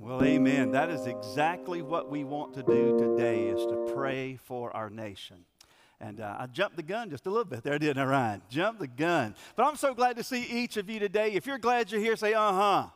Well, amen. That is exactly what we want to do today is to pray for our nation. And uh, I jumped the gun just a little bit there, didn't I, Ryan? Jumped the gun. But I'm so glad to see each of you today. If you're glad you're here, say, uh huh.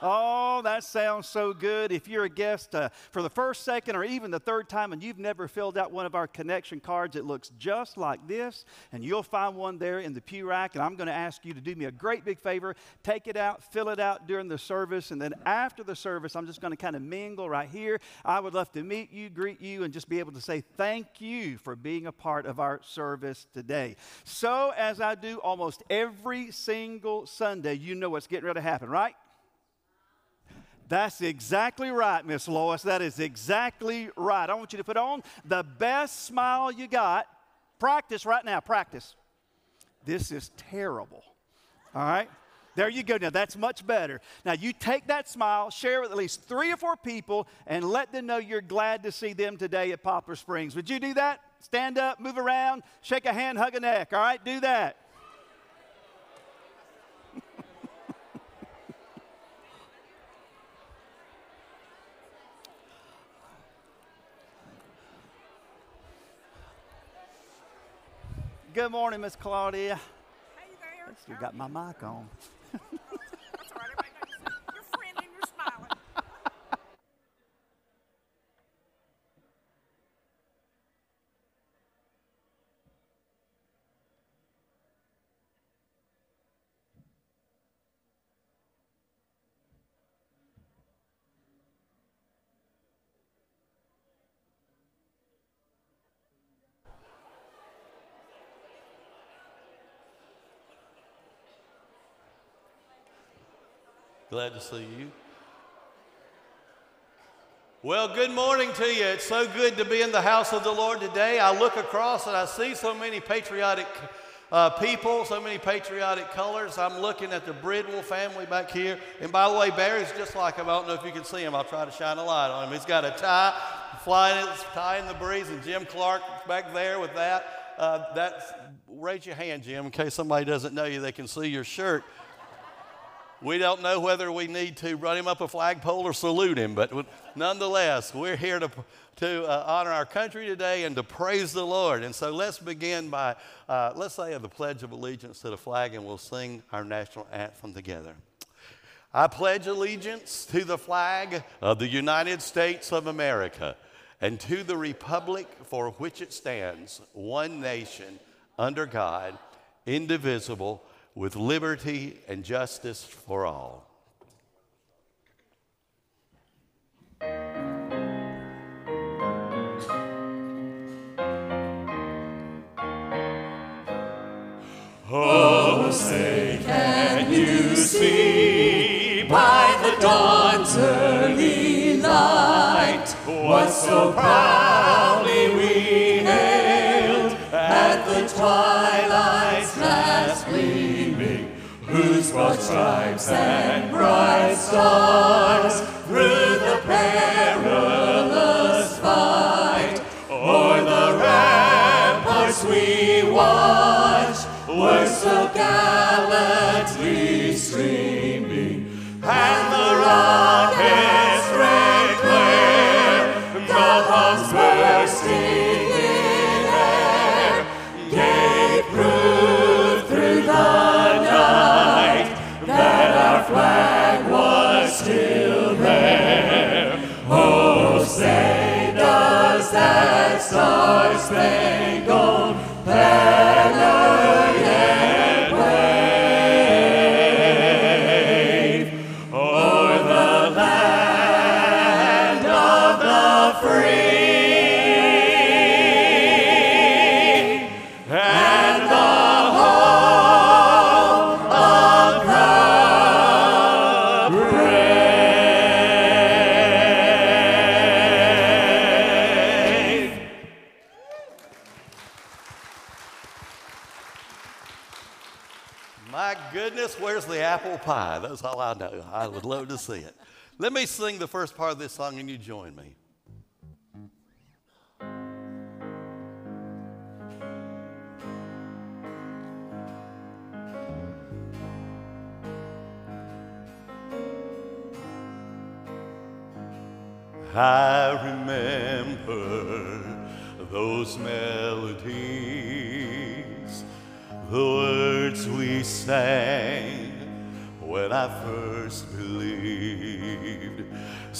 Oh, that sounds so good. If you're a guest uh, for the first, second, or even the third time and you've never filled out one of our connection cards, it looks just like this. And you'll find one there in the pew rack. And I'm going to ask you to do me a great big favor take it out, fill it out during the service. And then after the service, I'm just going to kind of mingle right here. I would love to meet you, greet you, and just be able to say thank you for being a part of our service today. So, as I do almost every single Sunday, you know what's getting ready to happen, right? That's exactly right, Miss Lois. That is exactly right. I want you to put on the best smile you got. Practice right now. Practice. This is terrible. All right? There you go. Now that's much better. Now you take that smile, share it with at least three or four people, and let them know you're glad to see them today at Poplar Springs. Would you do that? Stand up, move around, shake a hand, hug a neck. All right? Do that. Good morning, Miss Claudia. Hey there. You got my mic on. That's all right. Everybody knows you're friendly and you're smiling. Glad to see you. Well, good morning to you. It's so good to be in the house of the Lord today. I look across and I see so many patriotic uh, people, so many patriotic colors. I'm looking at the Bridwell family back here. And by the way, Barry's just like him. I don't know if you can see him. I'll try to shine a light on him. He's got a tie, flying it, tie in the breeze, and Jim Clark back there with that. Uh, that's, raise your hand, Jim, in case somebody doesn't know you, they can see your shirt. We don't know whether we need to run him up a flagpole or salute him, but nonetheless, we're here to, to uh, honor our country today and to praise the Lord. And so let's begin by, uh, let's say, the Pledge of Allegiance to the flag, and we'll sing our national anthem together. I pledge allegiance to the flag of the United States of America and to the republic for which it stands, one nation, under God, indivisible with liberty and justice for all. Oh, say, can you see by the dawn's early light what so proudly we hailed at the gleaming, broad stripes and bright stars through the perilous fight o'er the ramparts we watched were so gallantly streaming, and the rockets star-spangled banner. That's all I know. I would love to see it. Let me sing the first part of this song and you join me.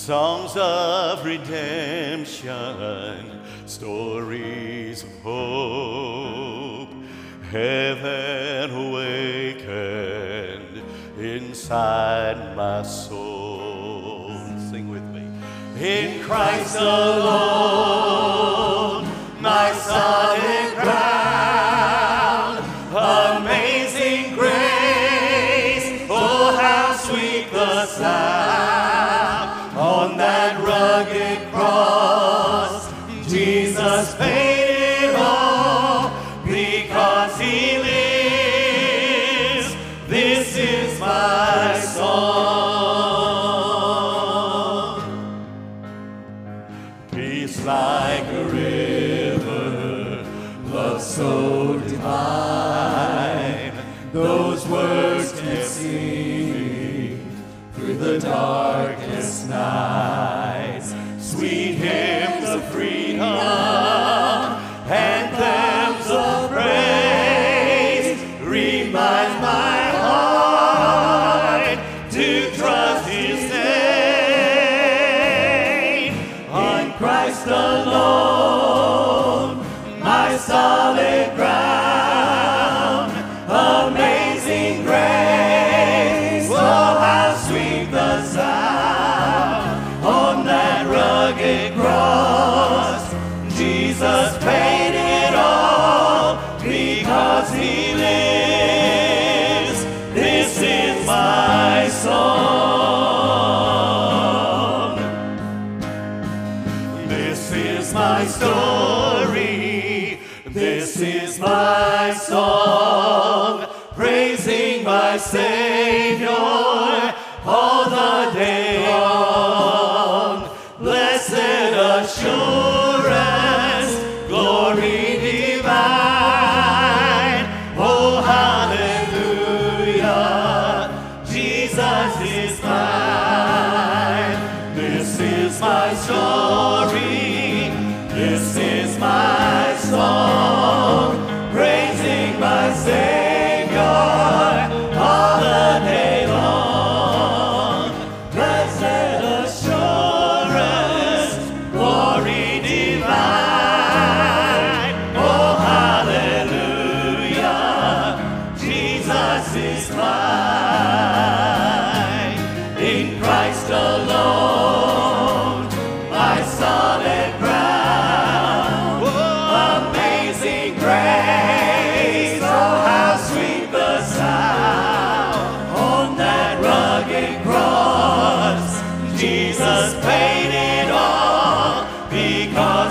Songs of redemption, stories of hope, heaven awakened inside my soul. Sing with me. In Christ alone, my son in Christ. the darkest night.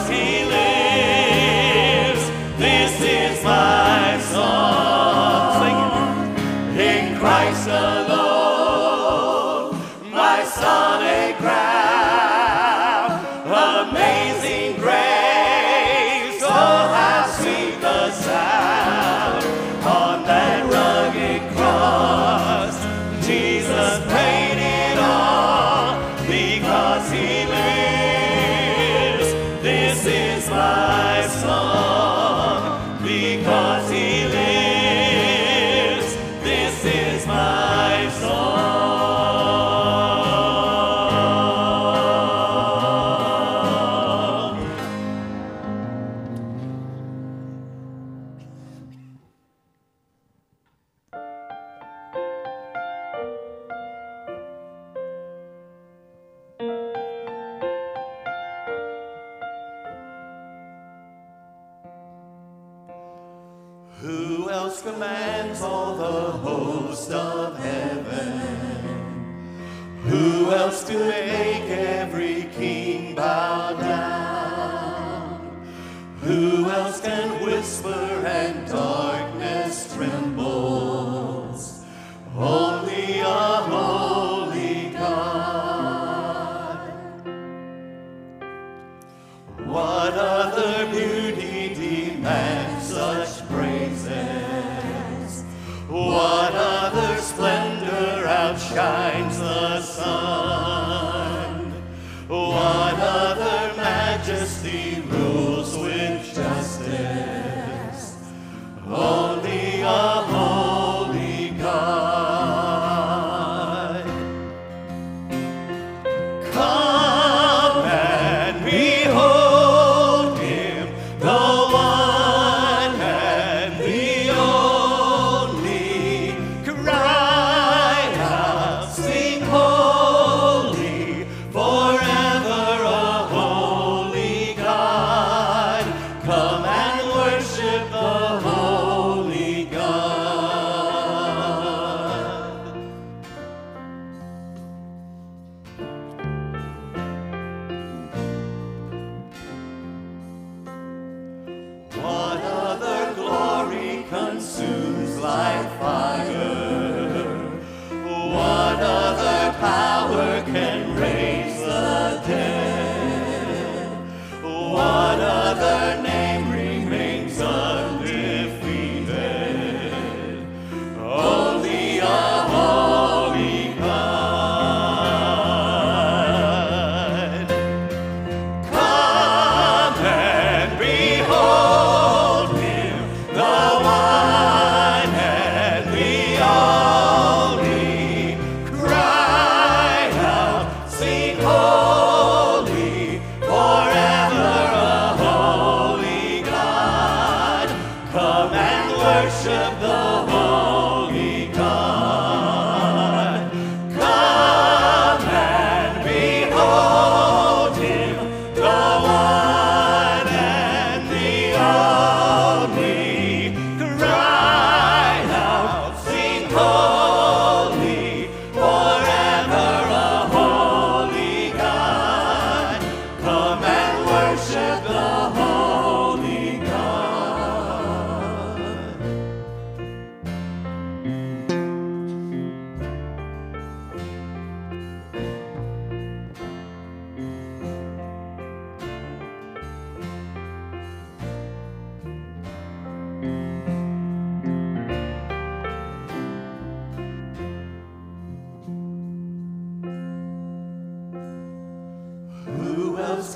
See.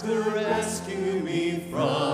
Could rescue me from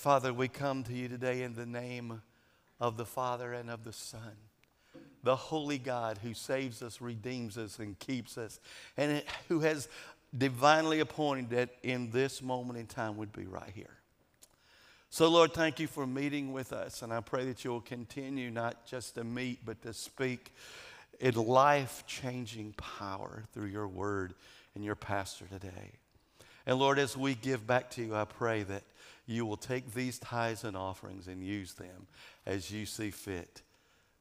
Father, we come to you today in the name of the Father and of the Son, the holy God who saves us, redeems us, and keeps us, and who has divinely appointed that in this moment in time would be right here. So, Lord, thank you for meeting with us, and I pray that you'll continue not just to meet, but to speak in life changing power through your word and your pastor today. And Lord, as we give back to you, I pray that you will take these tithes and offerings and use them as you see fit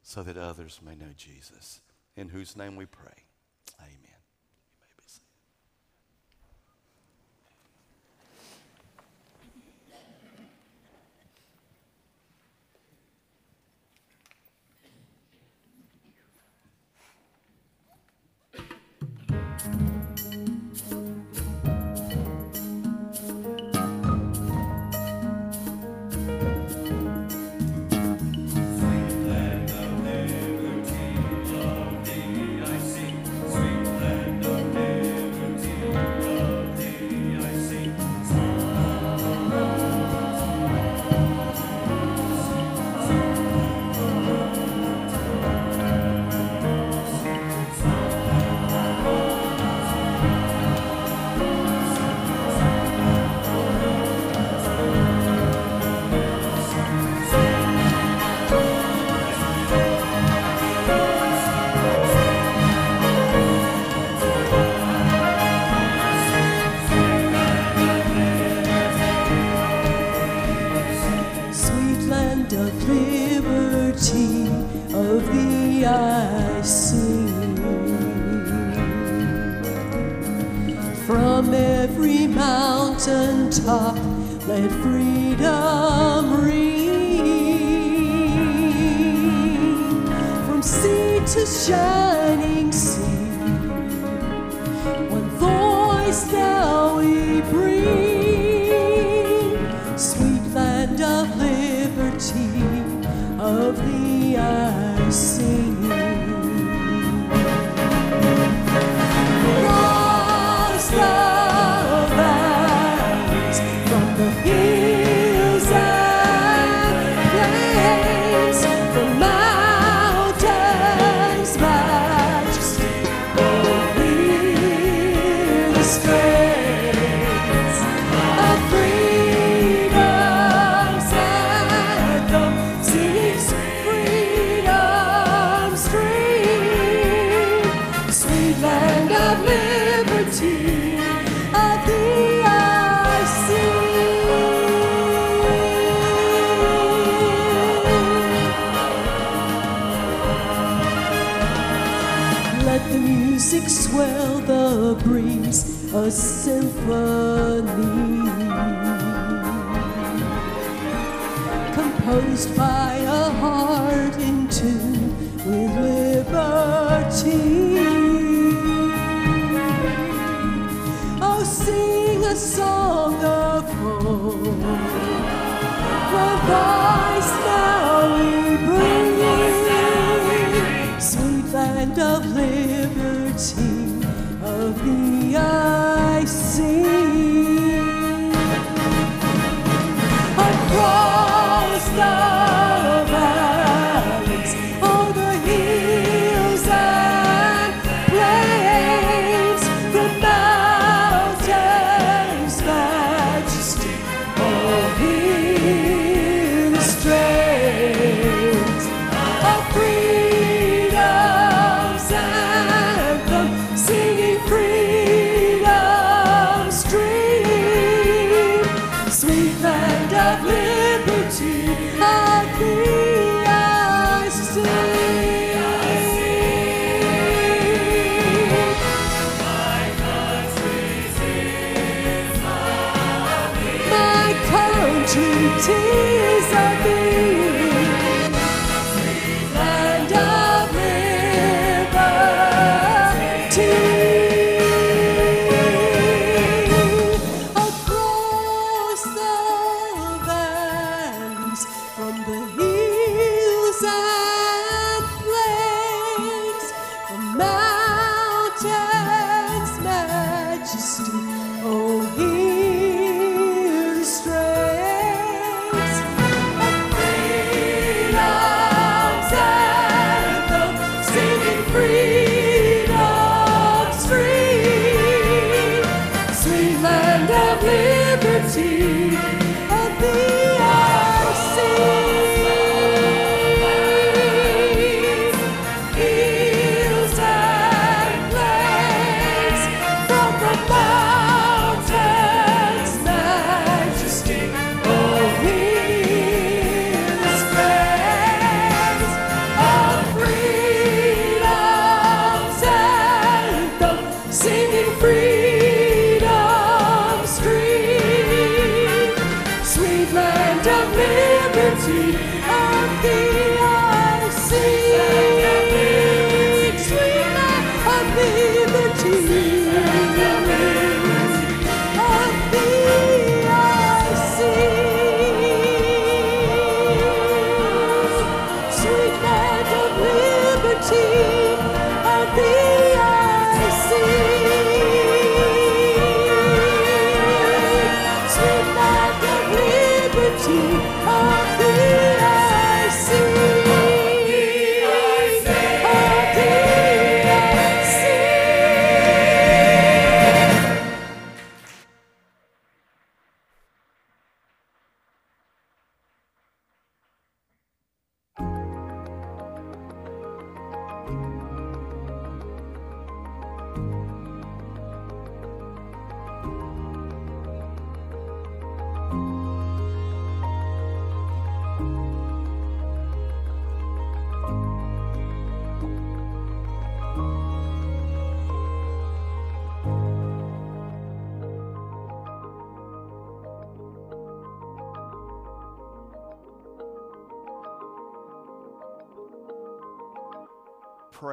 so that others may know Jesus. In whose name we pray. Amen. land of liberty of the I see. From every mountain top, let freedom ring. From sea to shining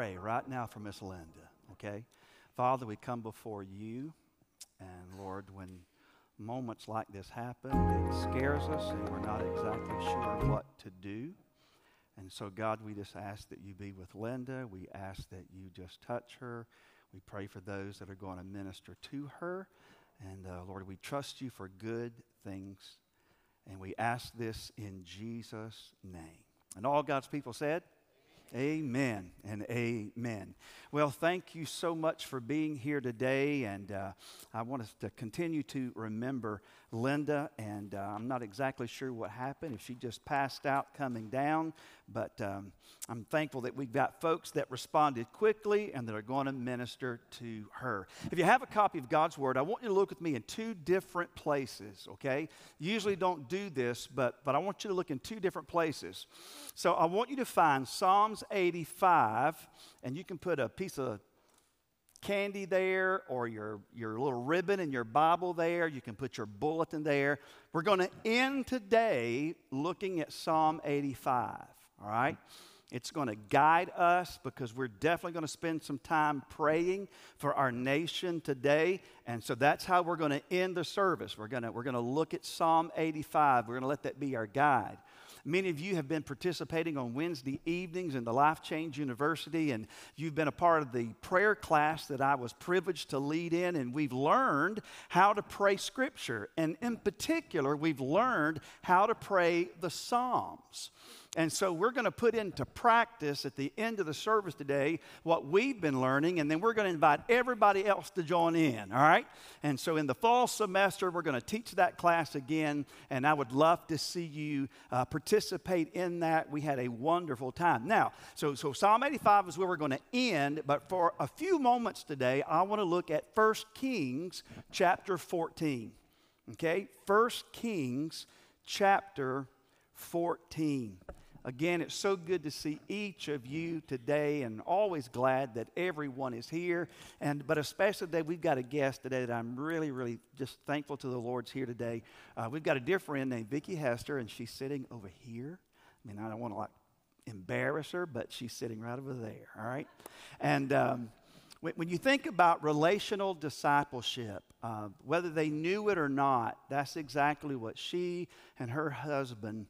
pray right now for Miss Linda, okay? Father, we come before you, and Lord, when moments like this happen, it scares us, and we're not exactly sure what to do. And so, God, we just ask that you be with Linda. We ask that you just touch her. We pray for those that are going to minister to her. And uh, Lord, we trust you for good things. And we ask this in Jesus' name. And all God's people said, Amen and amen. Well, thank you so much for being here today. And uh, I want us to continue to remember Linda. And uh, I'm not exactly sure what happened, if she just passed out coming down. But um, I'm thankful that we've got folks that responded quickly and that are going to minister to her. If you have a copy of God's Word, I want you to look with me in two different places, okay? Usually don't do this, but, but I want you to look in two different places. So I want you to find Psalms 85, and you can put a piece of candy there or your, your little ribbon in your Bible there. You can put your bulletin there. We're going to end today looking at Psalm 85, all right? It's going to guide us because we're definitely going to spend some time praying for our nation today. And so that's how we're going to end the service. We're going to, we're going to look at Psalm 85. We're going to let that be our guide. Many of you have been participating on Wednesday evenings in the Life Change University, and you've been a part of the prayer class that I was privileged to lead in, and we've learned how to pray Scripture. And in particular, we've learned how to pray the Psalms. And so we're going to put into practice at the end of the service today what we've been learning, and then we're going to invite everybody else to join in, all right? And so in the fall semester, we're going to teach that class again, and I would love to see you uh, participate in that. We had a wonderful time. Now, so, so Psalm 85 is where we're going to end, but for a few moments today, I want to look at 1 Kings chapter 14. Okay? 1 Kings chapter 14. Again, it's so good to see each of you today, and always glad that everyone is here. And but especially today, we've got a guest today that I'm really, really just thankful to the Lord's here today. Uh, we've got a dear friend named Vicki Hester, and she's sitting over here. I mean, I don't want to like embarrass her, but she's sitting right over there. All right, and. Um, when you think about relational discipleship, uh, whether they knew it or not, that's exactly what she and her husband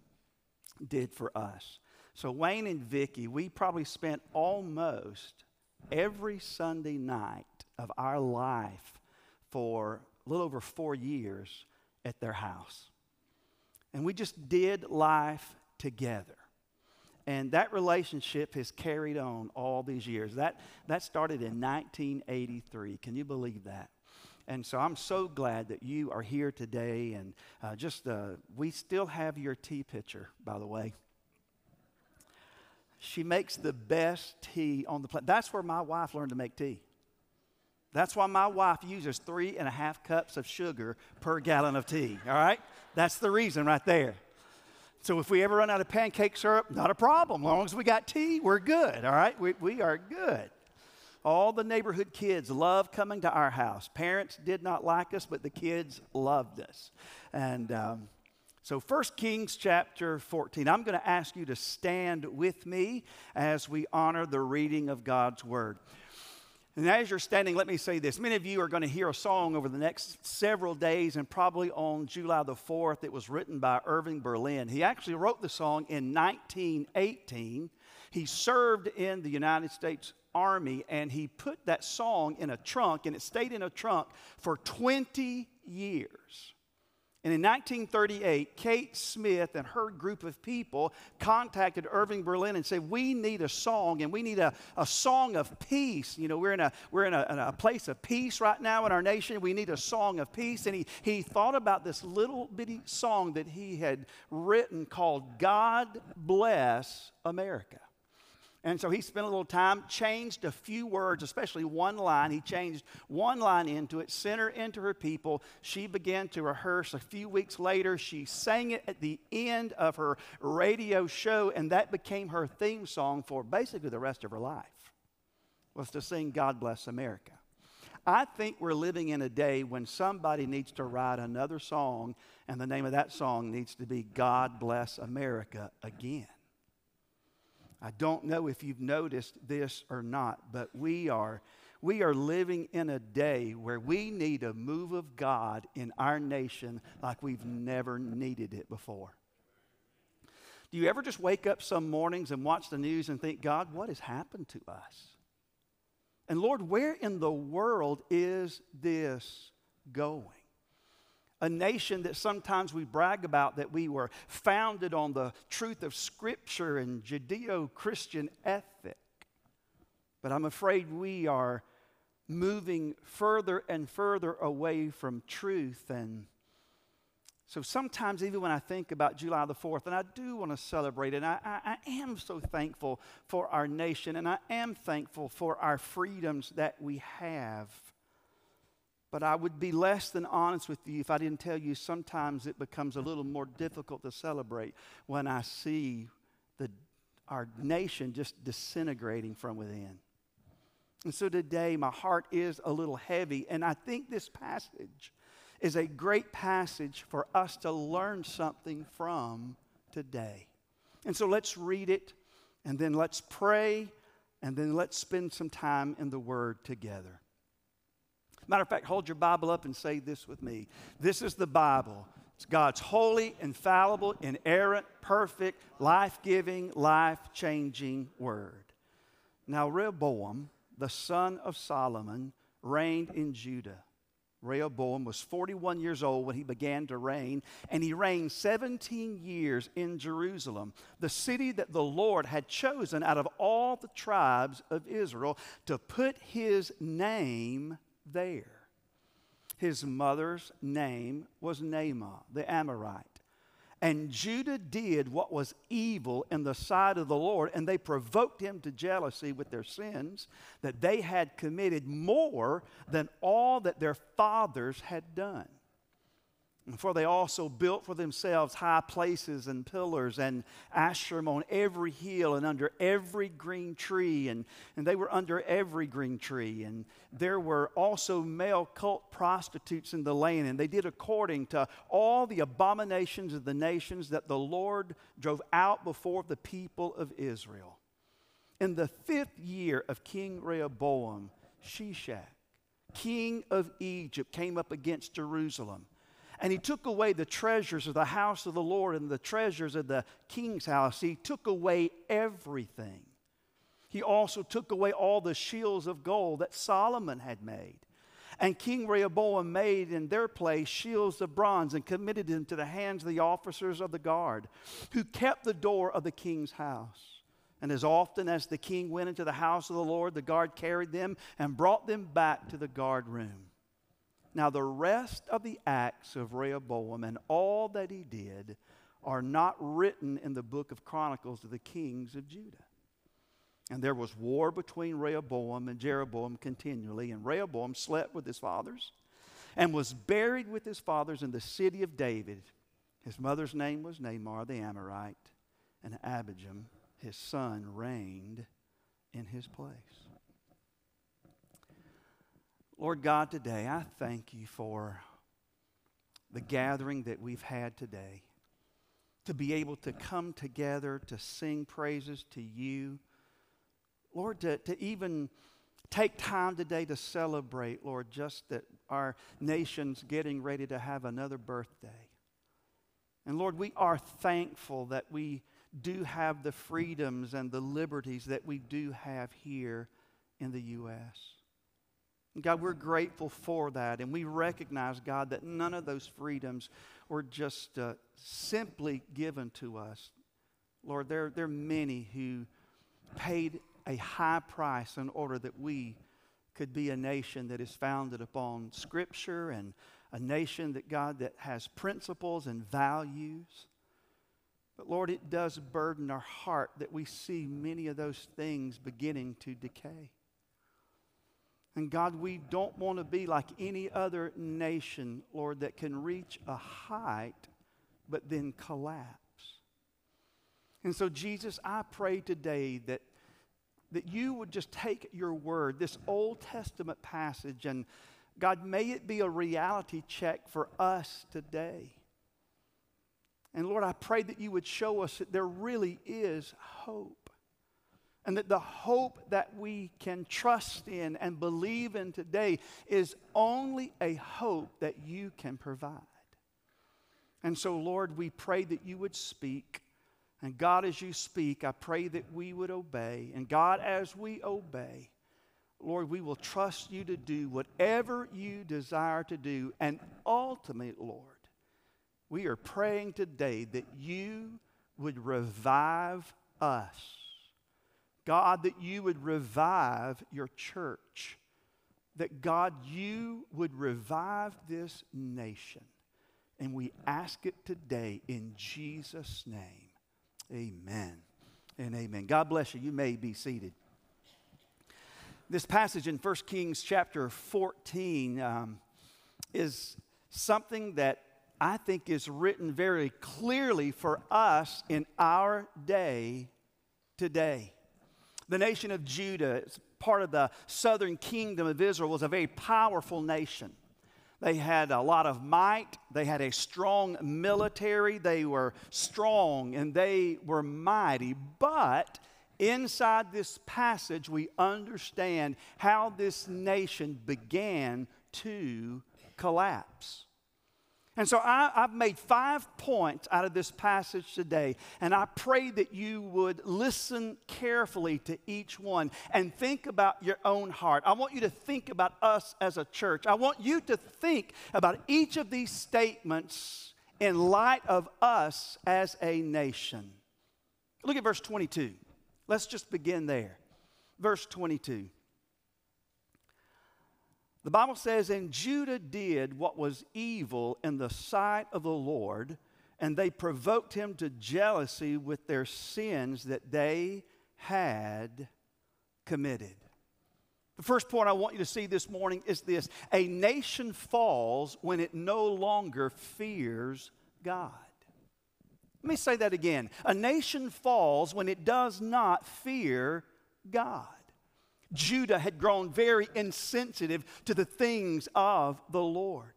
did for us. So, Wayne and Vicki, we probably spent almost every Sunday night of our life for a little over four years at their house. And we just did life together. And that relationship has carried on all these years. That, that started in 1983. Can you believe that? And so I'm so glad that you are here today. And uh, just, uh, we still have your tea pitcher, by the way. She makes the best tea on the planet. That's where my wife learned to make tea. That's why my wife uses three and a half cups of sugar per gallon of tea, all right? That's the reason right there. So if we ever run out of pancake syrup, not a problem. As long as we got tea, we're good, all right? We, we are good. All the neighborhood kids loved coming to our house. Parents did not like us, but the kids loved us. And um, so, 1 Kings chapter 14, I'm going to ask you to stand with me as we honor the reading of God's word. And as you're standing, let me say this. Many of you are going to hear a song over the next several days, and probably on July the 4th. It was written by Irving Berlin. He actually wrote the song in 1918. He served in the United States army and he put that song in a trunk and it stayed in a trunk for 20 years. And in 1938, Kate Smith and her group of people contacted Irving Berlin and said, We need a song and we need a, a song of peace. You know, we're, in a, we're in, a, in a place of peace right now in our nation. We need a song of peace. And he, he thought about this little bitty song that he had written called God Bless America. And so he spent a little time, changed a few words, especially one line. He changed one line into it, sent her into her people. She began to rehearse. A few weeks later, she sang it at the end of her radio show, and that became her theme song for basically the rest of her life, was to sing God Bless America. I think we're living in a day when somebody needs to write another song, and the name of that song needs to be God Bless America again. I don't know if you've noticed this or not, but we are, we are living in a day where we need a move of God in our nation like we've never needed it before. Do you ever just wake up some mornings and watch the news and think, God, what has happened to us? And Lord, where in the world is this going? A nation that sometimes we brag about that we were founded on the truth of Scripture and Judeo Christian ethic. But I'm afraid we are moving further and further away from truth. And so sometimes, even when I think about July the 4th, and I do want to celebrate it, I, I, I am so thankful for our nation, and I am thankful for our freedoms that we have. But I would be less than honest with you if I didn't tell you sometimes it becomes a little more difficult to celebrate when I see the, our nation just disintegrating from within. And so today, my heart is a little heavy, and I think this passage is a great passage for us to learn something from today. And so let's read it, and then let's pray, and then let's spend some time in the Word together. Matter of fact, hold your Bible up and say this with me. This is the Bible. It's God's holy, infallible, inerrant, perfect, life giving, life changing word. Now, Rehoboam, the son of Solomon, reigned in Judah. Rehoboam was 41 years old when he began to reign, and he reigned 17 years in Jerusalem, the city that the Lord had chosen out of all the tribes of Israel to put his name there. His mother's name was Naamah, the Amorite. And Judah did what was evil in the sight of the Lord, and they provoked him to jealousy with their sins that they had committed more than all that their fathers had done. For they also built for themselves high places and pillars and Asherim on every hill and under every green tree. And, and they were under every green tree. And there were also male cult prostitutes in the land. And they did according to all the abominations of the nations that the Lord drove out before the people of Israel. In the fifth year of King Rehoboam, Shishak, king of Egypt, came up against Jerusalem and he took away the treasures of the house of the Lord and the treasures of the king's house. He took away everything. He also took away all the shields of gold that Solomon had made. And King Rehoboam made in their place shields of bronze and committed them to the hands of the officers of the guard, who kept the door of the king's house. And as often as the king went into the house of the Lord, the guard carried them and brought them back to the guard room. Now, the rest of the acts of Rehoboam and all that he did are not written in the book of Chronicles of the kings of Judah. And there was war between Rehoboam and Jeroboam continually, and Rehoboam slept with his fathers and was buried with his fathers in the city of David. His mother's name was Naamah the Amorite, and Abijam, his son, reigned in his place. Lord God, today I thank you for the gathering that we've had today. To be able to come together to sing praises to you. Lord, to, to even take time today to celebrate, Lord, just that our nation's getting ready to have another birthday. And Lord, we are thankful that we do have the freedoms and the liberties that we do have here in the U.S. God, we're grateful for that. And we recognize, God, that none of those freedoms were just uh, simply given to us. Lord, there, there are many who paid a high price in order that we could be a nation that is founded upon Scripture and a nation that, God, that has principles and values. But Lord, it does burden our heart that we see many of those things beginning to decay. And God, we don't want to be like any other nation, Lord, that can reach a height but then collapse. And so, Jesus, I pray today that, that you would just take your word, this Old Testament passage, and God, may it be a reality check for us today. And Lord, I pray that you would show us that there really is hope. And that the hope that we can trust in and believe in today is only a hope that you can provide. And so, Lord, we pray that you would speak. And God, as you speak, I pray that we would obey. And God, as we obey, Lord, we will trust you to do whatever you desire to do. And ultimately, Lord, we are praying today that you would revive us. God, that you would revive your church. That God, you would revive this nation. And we ask it today in Jesus' name. Amen and amen. God bless you. You may be seated. This passage in 1 Kings chapter 14 um, is something that I think is written very clearly for us in our day today. The nation of Judah, part of the southern kingdom of Israel, was a very powerful nation. They had a lot of might. They had a strong military. They were strong and they were mighty. But inside this passage, we understand how this nation began to collapse. And so I, have made five points out of this passage today, and I pray that you would listen carefully to each one and think about your own heart. I want you to think about us as a church. I want you to think about each of these statements in light of us as a nation. Look at verse 22. Let's just begin there. Verse 22. The Bible says, And Judah did what was evil in the sight of the Lord, and they provoked him to jealousy with their sins that they had committed. The first point I want you to see this morning is this a nation falls when it no longer fears God. Let me say that again. A nation falls when it does not fear God. Judah had grown very insensitive to the things of the Lord.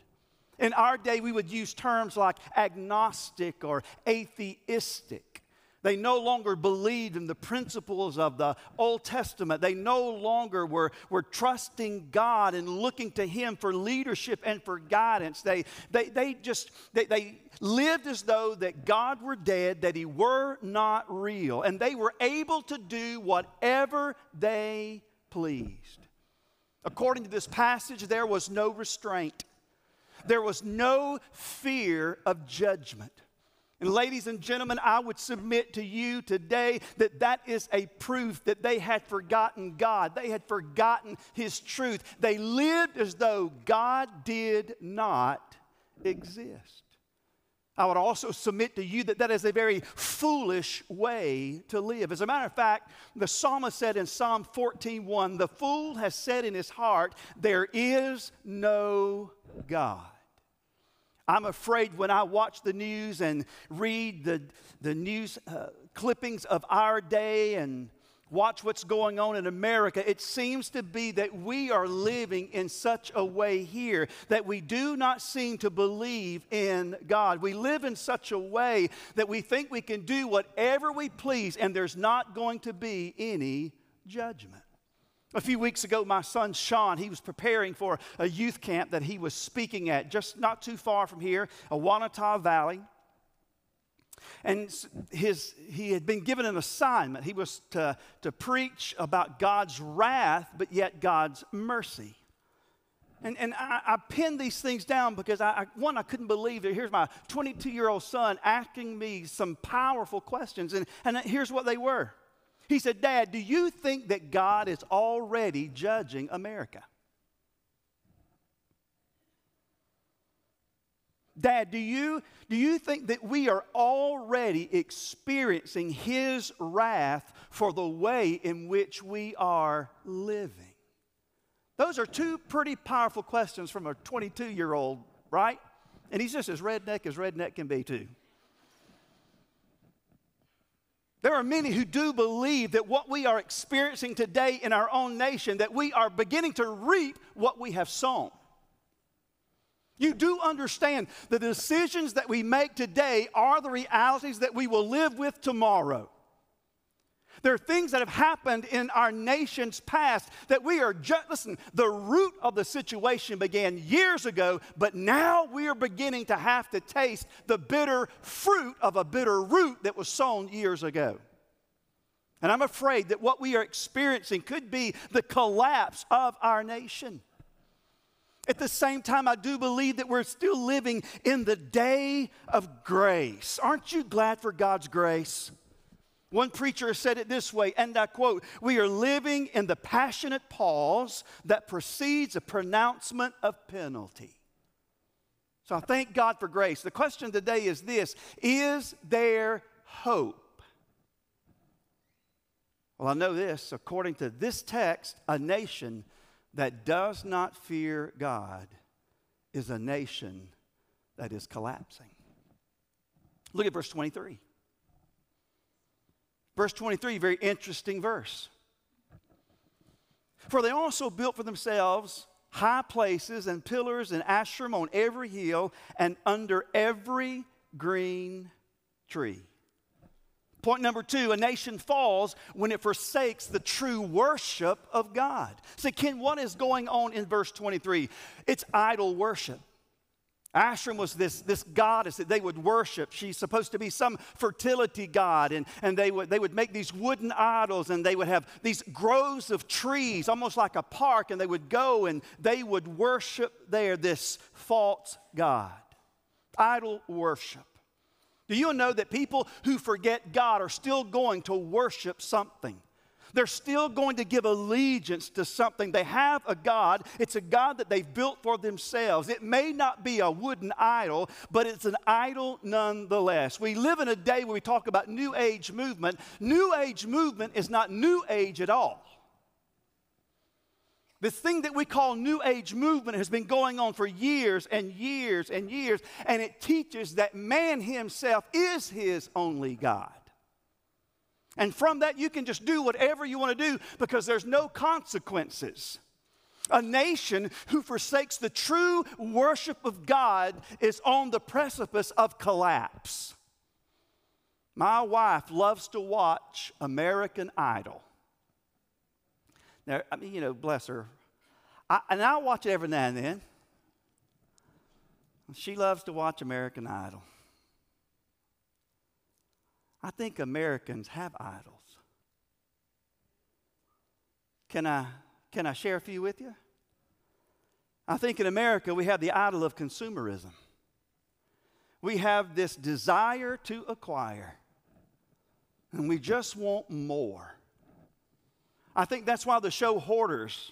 In our day, we would use terms like agnostic or atheistic. They no longer believed in the principles of the Old Testament. They no longer were, were trusting God and looking to Him for leadership and for guidance. They, they, they just they, they lived as though that God were dead, that He were not real, and they were able to do whatever they pleased. According to this passage, there was no restraint, there was no fear of judgment. And, ladies and gentlemen, I would submit to you today that that is a proof that they had forgotten God. They had forgotten His truth. They lived as though God did not exist. I would also submit to you that that is a very foolish way to live. As a matter of fact, the psalmist said in Psalm 14:1, "The fool has said in his heart, there is no God." I'm afraid when I watch the news and read the, the news uh, clippings of our day and watch what's going on in America, it seems to be that we are living in such a way here that we do not seem to believe in God. We live in such a way that we think we can do whatever we please and there's not going to be any judgment. A few weeks ago, my son Sean, he was preparing for a youth camp that he was speaking at just not too far from here, Oneonta Valley. And his, he had been given an assignment. He was to, to preach about God's wrath, but yet God's mercy. And, and I, I pinned these things down because, I, I, one, I couldn't believe that here's my 22 year old son asking me some powerful questions. And, and here's what they were He said, Dad, do you think that God is already judging America? Dad, do you, do you think that we are already experiencing His wrath for the way in which we are living? Those are two pretty powerful questions from a 22 year old, right? And he's just as redneck as redneck can be, too. There are many who do believe that what we are experiencing today in our own nation, that we are beginning to reap what we have sown. You do understand the decisions that we make today are the realities that we will live with tomorrow. There are things that have happened in our nation's past that we are just, listen, the root of the situation began years ago, but now we are beginning to have to taste the bitter fruit of a bitter root that was sown years ago. And I'm afraid that what we are experiencing could be the collapse of our nation. At the same time, I do believe that we're still living in the day of grace. Aren't you glad for God's grace? One preacher said it this way, and I quote We are living in the passionate pause that precedes a pronouncement of penalty. So I thank God for grace. The question today is this Is there hope? Well, I know this. According to this text, a nation that does not fear God is a nation that is collapsing. Look at verse 23. Verse 23, very interesting verse. For they also built for themselves high places and pillars and Asherim on every hill and under every green tree. Point number two a nation falls when it forsakes the true worship of God. See, Ken, what is going on in verse 23? It's idol worship. Asherim was this, this goddess that they would worship. She's supposed to be some fertility god, and, and they, would, they would make these wooden idols, and they would have these groves of trees, almost like a park, and they would go and they would worship there this false god. Idol worship. Do you know that people who forget God are still going to worship something? They're still going to give allegiance to something. They have a God. It's a God that they've built for themselves. It may not be a wooden idol, but it's an idol nonetheless. We live in a day where we talk about New Age movement. New Age movement is not New Age at all. This thing that we call New Age movement has been going on for years and years and years, and it teaches that man himself is his only God. And from that, you can just do whatever you want to do because there's no consequences. A nation who forsakes the true worship of God is on the precipice of collapse. My wife loves to watch American Idol. Now, I mean, you know, bless her. I, and I watch it every now and then. She loves to watch American Idol. I think Americans have idols. Can I, can I share a few with you? I think in America we have the idol of consumerism. We have this desire to acquire, and we just want more. I think that's why the show Hoarders.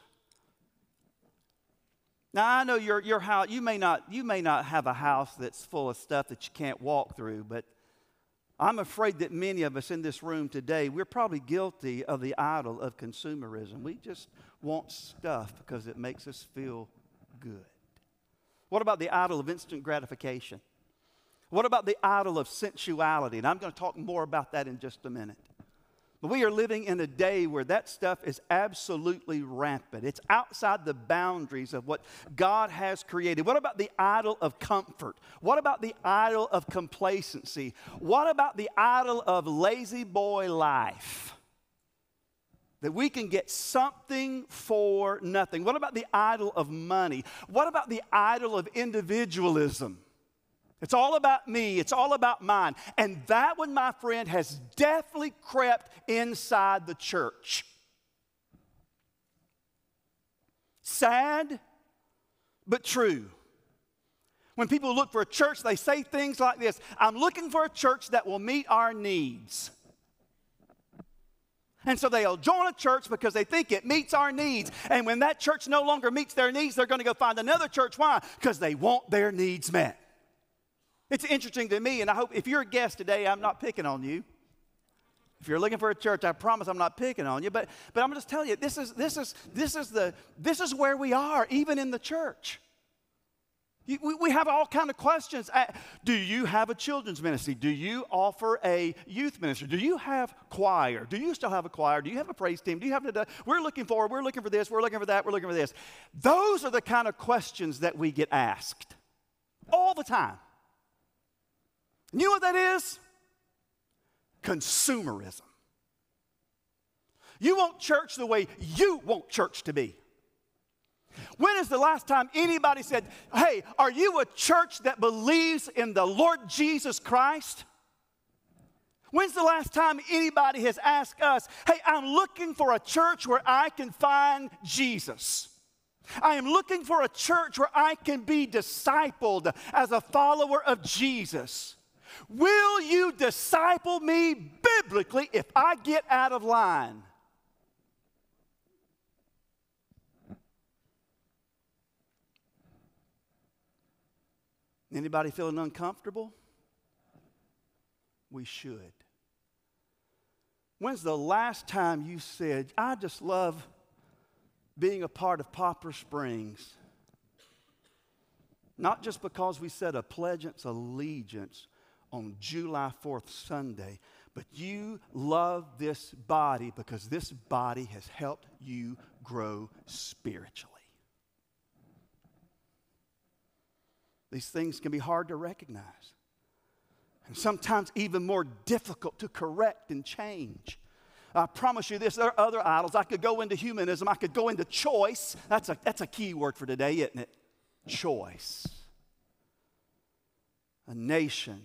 Now I know your, your house, you may, not, you may not have a house that's full of stuff that you can't walk through, but I'm afraid that many of us in this room today, we're probably guilty of the idol of consumerism. We just want stuff because it makes us feel good. What about the idol of instant gratification? What about the idol of sensuality? And I'm going to talk more about that in just a minute. But we are living in a day where that stuff is absolutely rampant. It's outside the boundaries of what God has created. What about the idol of comfort? What about the idol of complacency? What about the idol of lazy boy life? That we can get something for nothing. What about the idol of money? What about the idol of individualism? It's all about me. It's all about mine. And that one, my friend, has definitely crept inside the church. Sad, but true. When people look for a church, they say things like this I'm looking for a church that will meet our needs. And so they'll join a church because they think it meets our needs. And when that church no longer meets their needs, they're going to go find another church. Why? Because they want their needs met. It's interesting to me, and I hope if you're a guest today, I'm not picking on you. If you're looking for a church, I promise I'm not picking on you. But, but I'm just telling you, this is, this, is, this, is the, this is where we are, even in the church. We, we have all kind of questions. Uh, do you have a children's ministry? Do you offer a youth ministry? Do you have choir? Do you still have a choir? Do you have a praise team? Do you have a, we're looking for, we're looking for this, we're looking for that, we're looking for this. Those are the kind of questions that we get asked all the time. You know what that is? Consumerism. You want church the way you want church to be. When is the last time anybody said, Hey, are you a church that believes in the Lord Jesus Christ? When's the last time anybody has asked us, Hey, I'm looking for a church where I can find Jesus? I am looking for a church where I can be discipled as a follower of Jesus. Will you disciple me biblically if I get out of line? Anybody feeling uncomfortable? We should. When's the last time you said, I just love being a part of Poplar Springs? Not just because we said a pledge of allegiance on July 4th, Sunday, but you love this body because this body has helped you grow spiritually. These things can be hard to recognize. And sometimes even more difficult to correct and change. I promise you this, there are other idols. I could go into humanism, I could go into choice. That's a, that's a key word for today, isn't it? Choice. A nation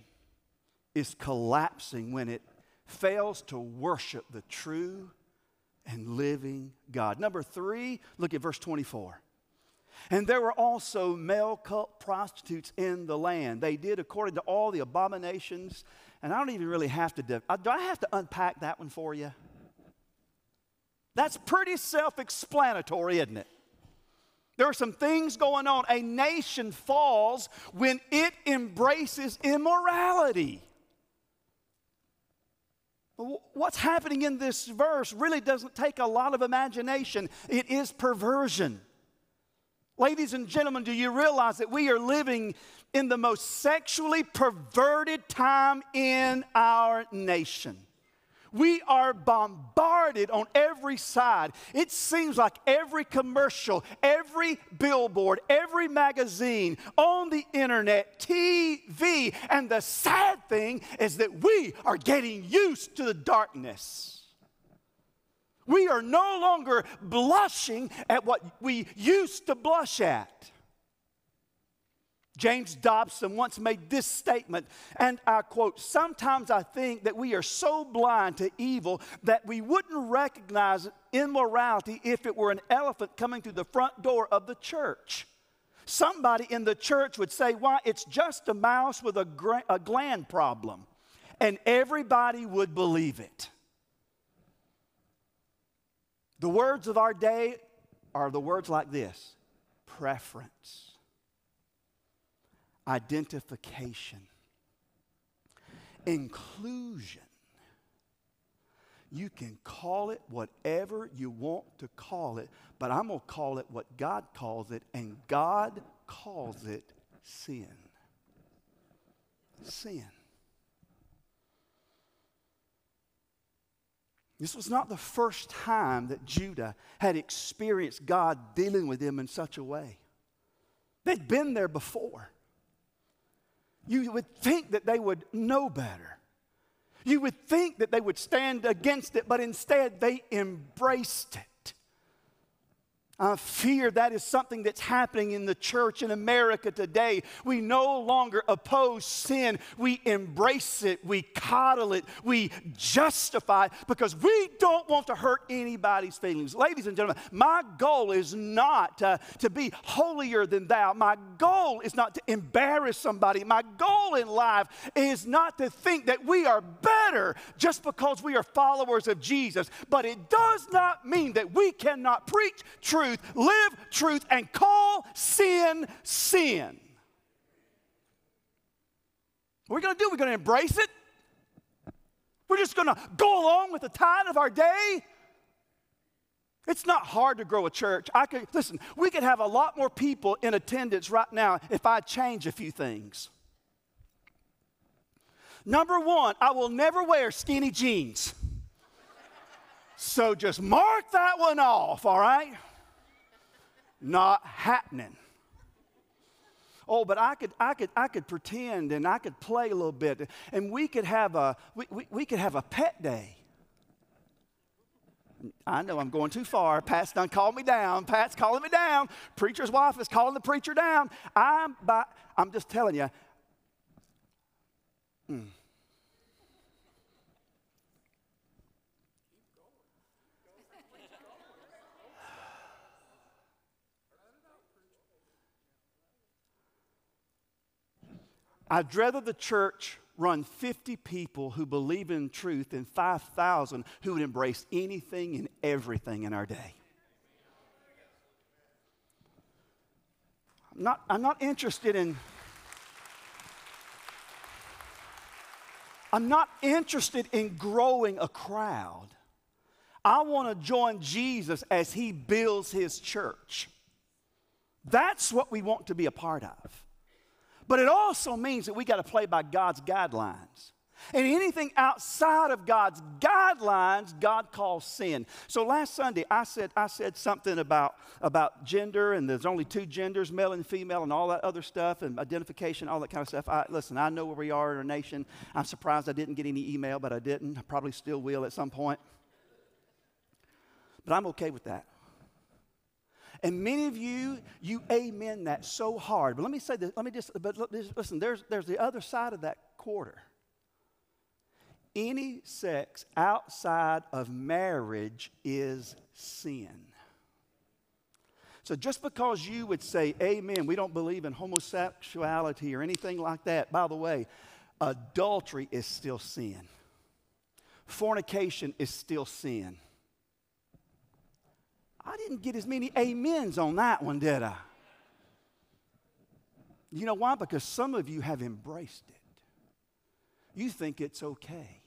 is collapsing when it fails to worship the true and living God. Number three, look at verse 24. And there were also male cult prostitutes in the land. They did according to all the abominations. And I don't even really have to, do I have to unpack that one for you? That's pretty self explanatory, isn't it? There are some things going on. A nation falls when it embraces immorality. What's happening in this verse really doesn't take a lot of imagination, it is perversion. Ladies and gentlemen, do you realize that we are living in the most sexually perverted time in our nation? We are bombarded on every side. It seems like every commercial, every billboard, every magazine, on the internet, TV. And the sad thing is that we are getting used to the darkness. We are no longer blushing at what we used to blush at. James Dobson once made this statement, and I quote Sometimes I think that we are so blind to evil that we wouldn't recognize immorality if it were an elephant coming through the front door of the church. Somebody in the church would say, Why, it's just a mouse with a, gra- a gland problem. And everybody would believe it. The words of our day are the words like this preference, identification, inclusion. You can call it whatever you want to call it, but I'm going to call it what God calls it, and God calls it sin. Sin. This was not the first time that Judah had experienced God dealing with them in such a way. They'd been there before. You would think that they would know better. You would think that they would stand against it, but instead they embraced it. I fear that is something that's happening in the church in America today. We no longer oppose sin. We embrace it. We coddle it. We justify it because we don't want to hurt anybody's feelings. Ladies and gentlemen, my goal is not uh, to be holier than thou. My goal is not to embarrass somebody. My goal in life is not to think that we are better just because we are followers of Jesus. But it does not mean that we cannot preach truth truth, live truth, and call sin sin. What are we going to do? We're going to embrace it? We're just going to go along with the tide of our day? It's not hard to grow a church. I could listen, we could have a lot more people in attendance right now if I change a few things. Number one, I will never wear skinny jeans. So just mark that one off, all right? Not happening. Oh, but I could, I could, I could pretend and I could play a little bit, and we could have a, we, we, we could have a pet day. I know I'm going too far. Pat's done called me down. Pat's calling me down. Preacher's wife is calling the preacher down. I'm, by, I'm just telling you. Mm. I'd rather the church run 50 people who believe in truth than 5,000 who would embrace anything and everything in our day. I'm not, I'm not interested in. I'm not interested in growing a crowd. I want to join Jesus as he builds his church. That's what we want to be a part of. But it also means that we got to play by God's guidelines. And anything outside of God's guidelines, God calls sin. So last Sunday, I said, I said something about, about gender, and there's only two genders, male and female, and all that other stuff, and identification, all that kind of stuff. I, listen, I know where we are in our nation. I'm surprised I didn't get any email, but I didn't. I probably still will at some point. But I'm okay with that. And many of you, you amen that so hard. But let me say this, let me just, but listen, there's, there's the other side of that quarter. Any sex outside of marriage is sin. So just because you would say, Amen, we don't believe in homosexuality or anything like that, by the way, adultery is still sin, fornication is still sin. I didn't get as many amens on that one, did I? You know why? Because some of you have embraced it. You think it's okay.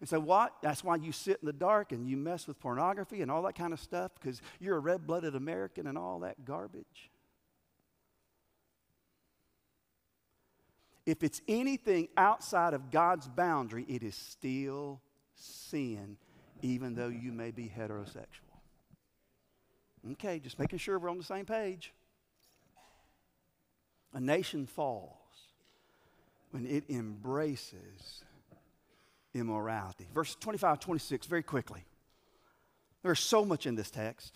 And so, what? That's why you sit in the dark and you mess with pornography and all that kind of stuff because you're a red blooded American and all that garbage. If it's anything outside of God's boundary, it is still sin even though you may be heterosexual. Okay, just making sure we're on the same page. A nation falls when it embraces immorality. Verse 25, 26, very quickly. There's so much in this text.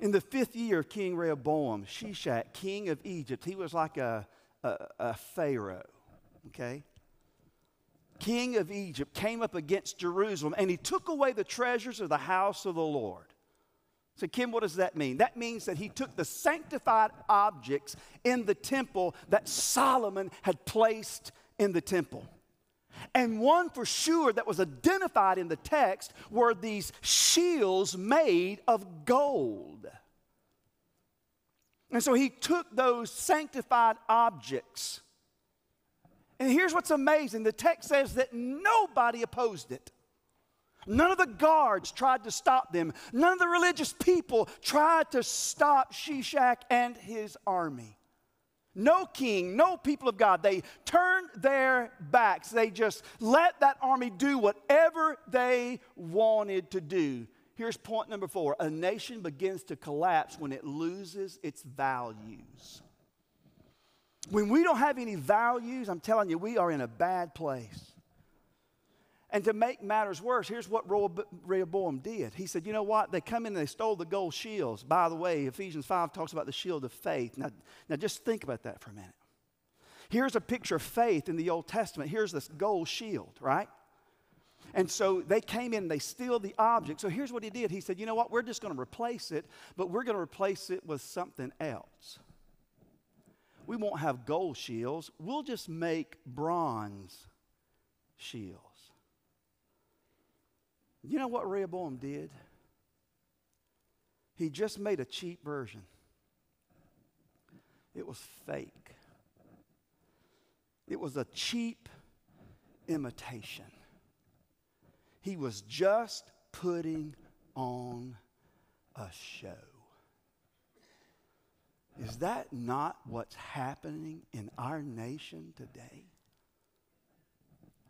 In the fifth year of King Rehoboam, Shishak, king of Egypt, he was like a, a, a pharaoh, okay? king of Egypt, came up against Jerusalem and he took away the treasures of the house of the Lord. So, Kim, what does that mean? That means that he took the sanctified objects in the temple that Solomon had placed in the temple. And one for sure that was identified in the text were these shields made of gold. And so he took those sanctified objects and here's what's amazing the text says that nobody opposed it. None of the guards tried to stop them. None of the religious people tried to stop Shishak and his army. No king, no people of God. They turned their backs. They just let that army do whatever they wanted to do. Here's point number four a nation begins to collapse when it loses its values. When we don't have any values, I'm telling you, we are in a bad place. And to make matters worse, here's what Rehoboam did. He said, You know what? They come in and they stole the gold shields. By the way, Ephesians 5 talks about the shield of faith. Now, now just think about that for a minute. Here's a picture of faith in the Old Testament. Here's this gold shield, right? And so they came in and they steal the object. So here's what he did. He said, You know what? We're just going to replace it, but we're going to replace it with something else we won't have gold shields. We'll just make bronze shields. You know what Rehoboam did? He just made a cheap version. It was fake. It was a cheap imitation. He was just putting on a show. Is that not what's happening in our nation today?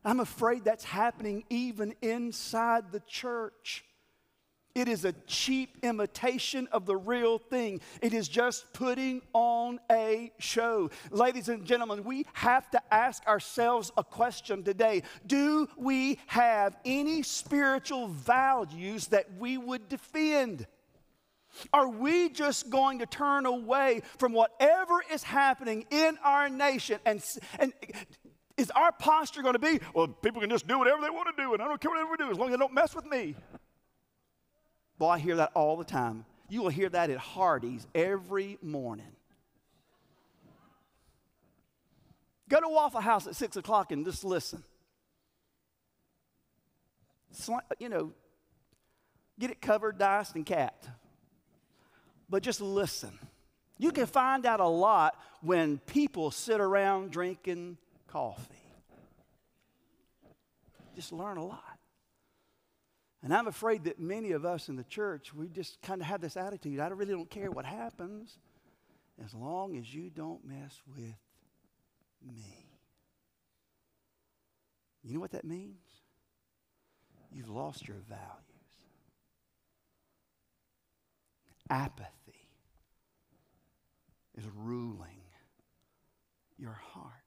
I'm afraid that's happening even inside the church. It is a cheap imitation of the real thing. It is just putting on a show. Ladies and gentlemen, we have to ask ourselves a question today Do we have any spiritual values that we would defend? Are we just going to turn away from whatever is happening in our nation? And, and is our posture going to be, well, people can just do whatever they want to do, and I don't care whatever they do as long as they don't mess with me? Boy, I hear that all the time. You will hear that at Hardee's every morning. Go to Waffle House at 6 o'clock and just listen. You know, get it covered, diced, and capped. But just listen. You can find out a lot when people sit around drinking coffee. Just learn a lot. And I'm afraid that many of us in the church, we just kind of have this attitude I really don't care what happens as long as you don't mess with me. You know what that means? You've lost your values. Apathy is ruling your heart.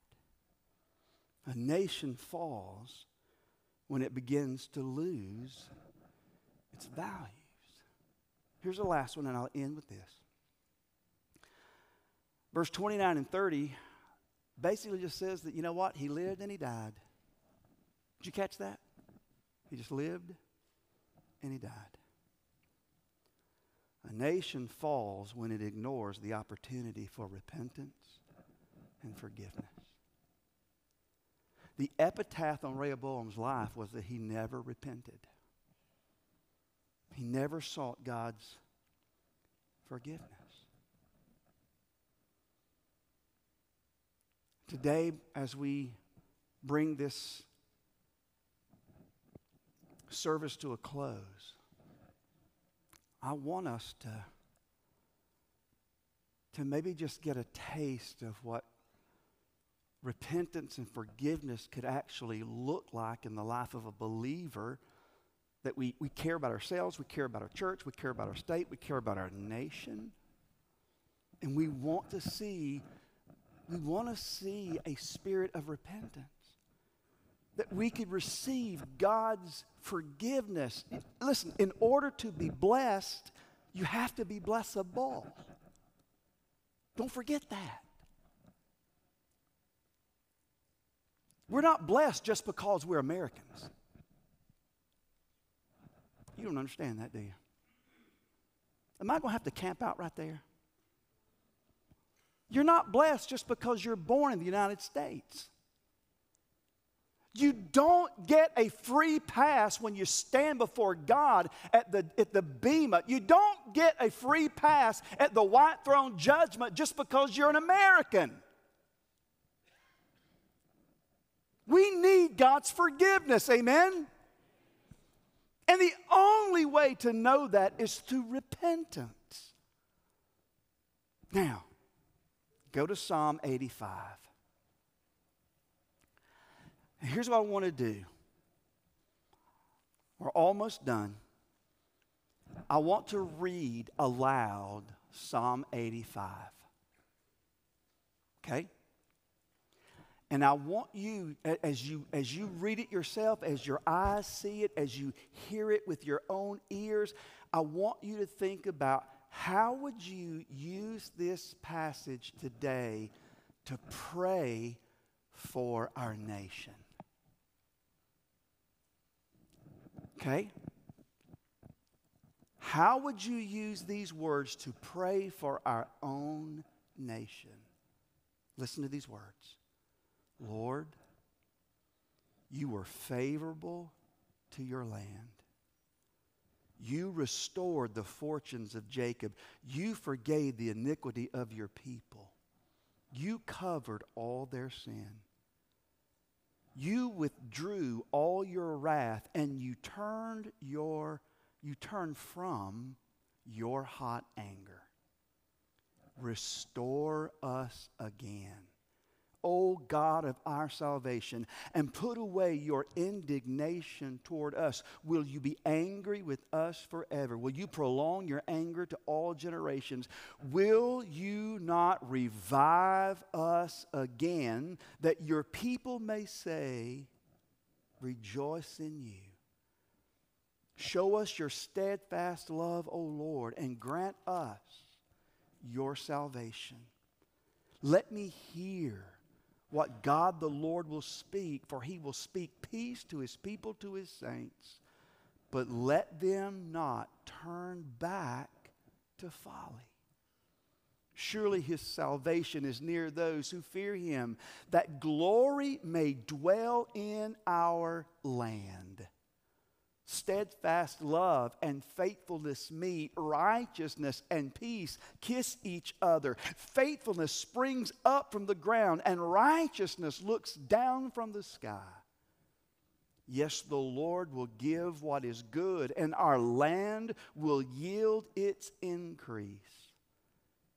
A nation falls when it begins to lose its values. Here's the last one, and I'll end with this. Verse 29 and 30 basically just says that, you know what? He lived and he died. Did you catch that? He just lived and he died. A nation falls when it ignores the opportunity for repentance and forgiveness. The epitaph on Rehoboam's life was that he never repented. He never sought God's forgiveness. Today, as we bring this service to a close, I want us to, to maybe just get a taste of what repentance and forgiveness could actually look like in the life of a believer that we, we care about ourselves, we care about our church, we care about our state, we care about our nation. And we want to see, we want to see a spirit of repentance. That we could receive God's forgiveness. Listen, in order to be blessed, you have to be blessable. Don't forget that. We're not blessed just because we're Americans. You don't understand that, do you? Am I going to have to camp out right there? You're not blessed just because you're born in the United States. You don't get a free pass when you stand before God at the, at the Bema. You don't get a free pass at the white throne judgment just because you're an American. We need God's forgiveness, amen? And the only way to know that is through repentance. Now, go to Psalm 85. And here's what I want to do. We're almost done. I want to read aloud Psalm 85. Okay? And I want you, as you, as you read it yourself, as your eyes see it, as you hear it with your own ears, I want you to think about how would you use this passage today to pray for our nation? Okay? How would you use these words to pray for our own nation? Listen to these words. Lord, you were favorable to your land. You restored the fortunes of Jacob. You forgave the iniquity of your people. You covered all their sin. You withdrew all your wrath and you turned your you turned from your hot anger. Restore us again O God of our salvation, and put away your indignation toward us. Will you be angry with us forever? Will you prolong your anger to all generations? Will you not revive us again, that your people may say, Rejoice in you? Show us your steadfast love, O Lord, and grant us your salvation. Let me hear what God the Lord will speak, for he will speak peace to his people, to his saints. But let them not turn back to folly. Surely his salvation is near those who fear him, that glory may dwell in our land. Steadfast love and faithfulness meet, righteousness and peace kiss each other. Faithfulness springs up from the ground, and righteousness looks down from the sky. Yes, the Lord will give what is good, and our land will yield its increase.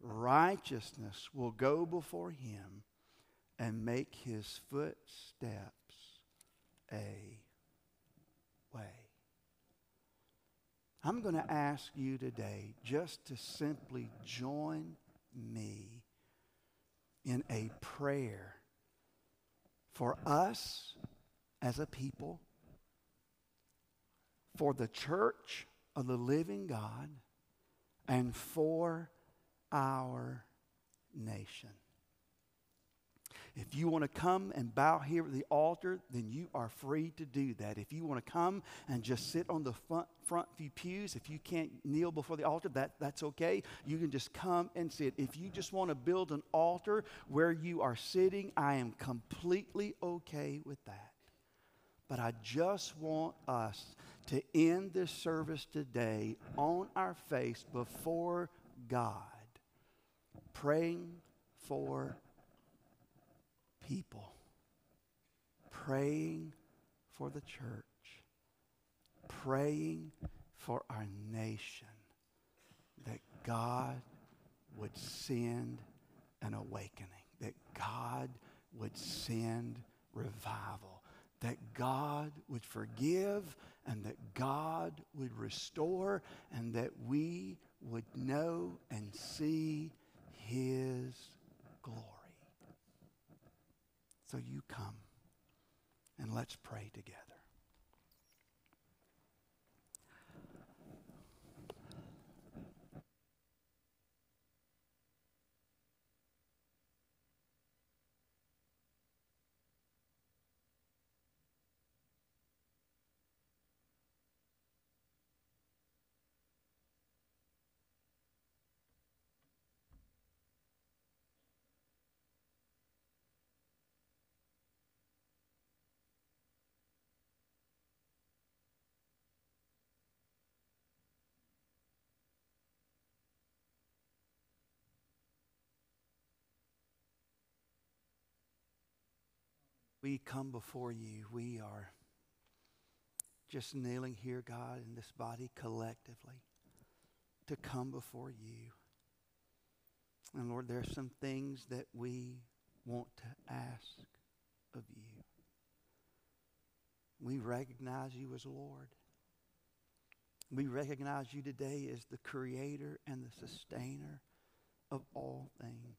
Righteousness will go before him and make his footsteps a I'm going to ask you today just to simply join me in a prayer for us as a people, for the church of the living God, and for our nation. If you want to come and bow here at the altar, then you are free to do that. If you want to come and just sit on the front, front few pews, if you can't kneel before the altar, that, that's okay. You can just come and sit. If you just want to build an altar where you are sitting, I am completely okay with that. But I just want us to end this service today on our face before God, praying for people, praying for the church, praying for our nation, that God would send an awakening, that God would send revival, that God would forgive, and that God would restore, and that we would know and see His glory. So you come and let's pray together. We come before you, we are just kneeling here, God, in this body collectively to come before you. And Lord, there are some things that we want to ask of you. We recognize you as Lord. We recognize you today as the creator and the sustainer of all things.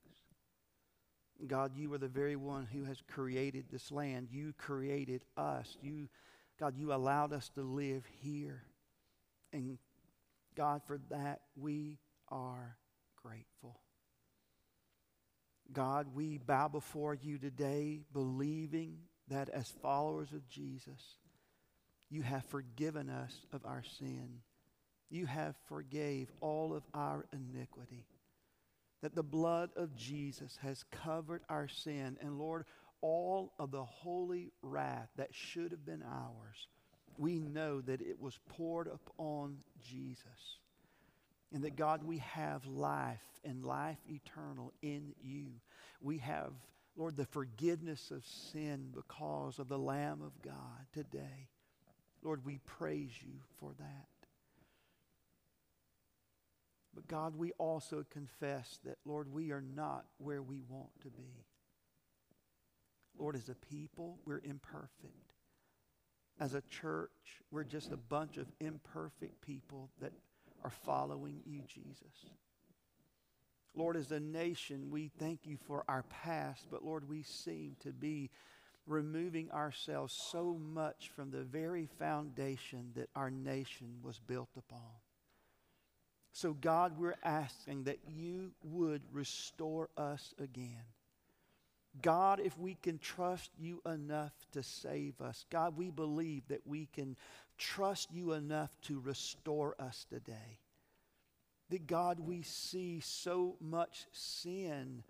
God, you are the very one who has created this land. You created us. You, God, you allowed us to live here. And God, for that, we are grateful. God, we bow before you today, believing that as followers of Jesus, you have forgiven us of our sin. You have forgave all of our iniquity that the blood of Jesus has covered our sin. And Lord, all of the holy wrath that should have been ours, we know that it was poured upon Jesus. And that God, we have life and life eternal in you. We have, Lord, the forgiveness of sin because of the Lamb of God today. Lord, we praise you for that. But God, we also confess that, Lord, we are not where we want to be. Lord, as a people, we're imperfect. As a church, we're just a bunch of imperfect people that are following you, Jesus. Lord, as a nation, we thank you for our past, but Lord, we seem to be removing ourselves so much from the very foundation that our nation was built upon. So, God, we're asking that you would restore us again. God, if we can trust you enough to save us, God, we believe that we can trust you enough to restore us today. That, God, we see so much sin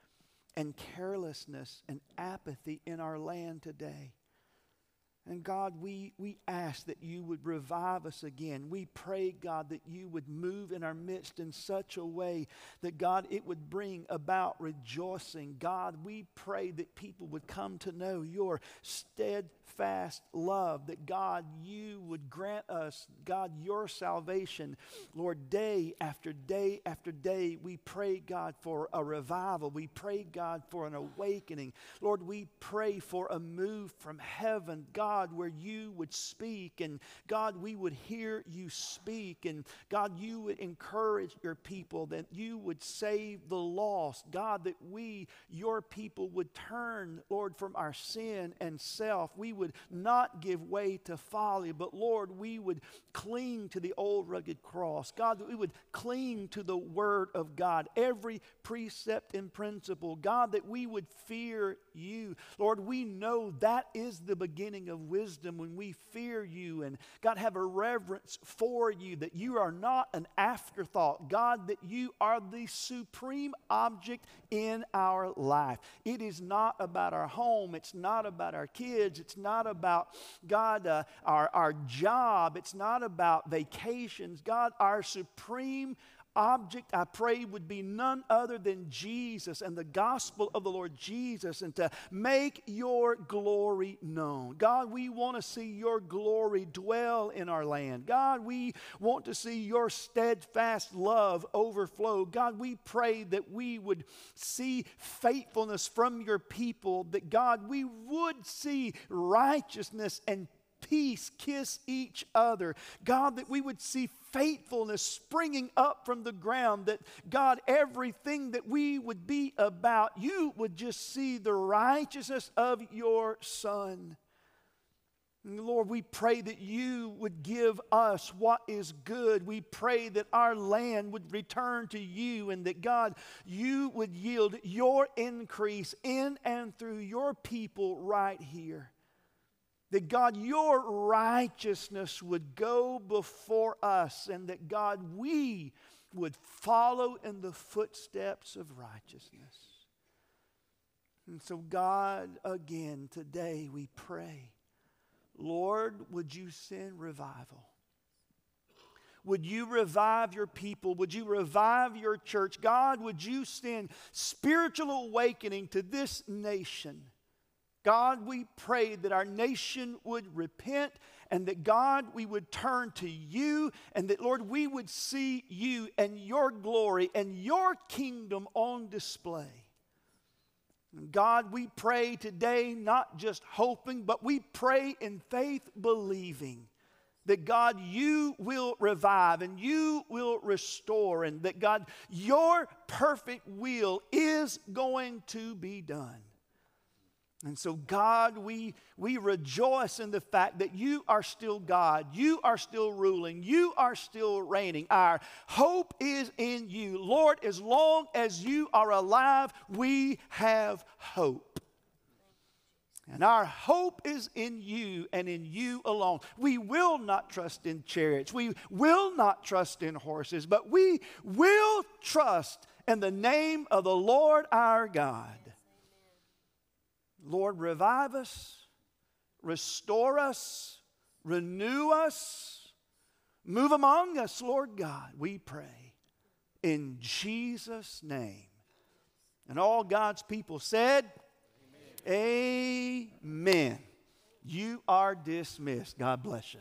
and carelessness and apathy in our land today. And God, we, we ask that you would revive us again. We pray, God, that you would move in our midst in such a way that, God, it would bring about rejoicing. God, we pray that people would come to know your steadfast love, that, God, you would grant us, God, your salvation. Lord, day after day after day, we pray, God, for a revival. We pray, God, for an awakening. Lord, we pray for a move from heaven. God, God, where you would speak, and God, we would hear you speak, and God, you would encourage your people, that you would save the lost. God, that we, your people, would turn, Lord, from our sin and self. We would not give way to folly, but Lord, we would cling to the old rugged cross. God, that we would cling to the word of God, every precept and principle. God, that we would fear you. Lord, we know that is the beginning of wisdom when we fear you and God have a reverence for you, that you are not an afterthought. God, that you are the supreme object in our life. It is not about our home, it's not about our kids, it's not about God, uh, our, our job, it's not about vacations. God, our supreme object, I pray, would be none other than Jesus and the gospel of the Lord Jesus and to make your glory known. God, we want to see your glory dwell in our land. God, we want to see your steadfast love overflow. God, we pray that we would see faithfulness from your people, that God, we would see righteousness and peace kiss each other. God, that we would see faithfulness springing up from the ground, that God, everything that we would be about, you would just see the righteousness of your Son. Lord, we pray that you would give us what is good. We pray that our land would return to you and that, God, you would yield your increase in and through your people right here. That God, your righteousness would go before us, and that God, we would follow in the footsteps of righteousness. And so, God, again, today we pray, Lord, would you send revival? Would you revive your people? Would you revive your church? God, would you send spiritual awakening to this nation? God, we pray that our nation would repent and that God, we would turn to you and that, Lord, we would see you and your glory and your kingdom on display. God, we pray today, not just hoping, but we pray in faith believing that God, you will revive and you will restore, and that God, your perfect will is going to be done. And so, God, we, we rejoice in the fact that you are still God. You are still ruling. You are still reigning. Our hope is in you. Lord, as long as you are alive, we have hope. And our hope is in you and in you alone. We will not trust in chariots. We will not trust in horses, but we will trust in the name of the Lord our God. Lord, revive us, restore us, renew us, move among us, Lord God, we pray. In Jesus' name. And all God's people said, Amen. Amen. You are dismissed. God bless you.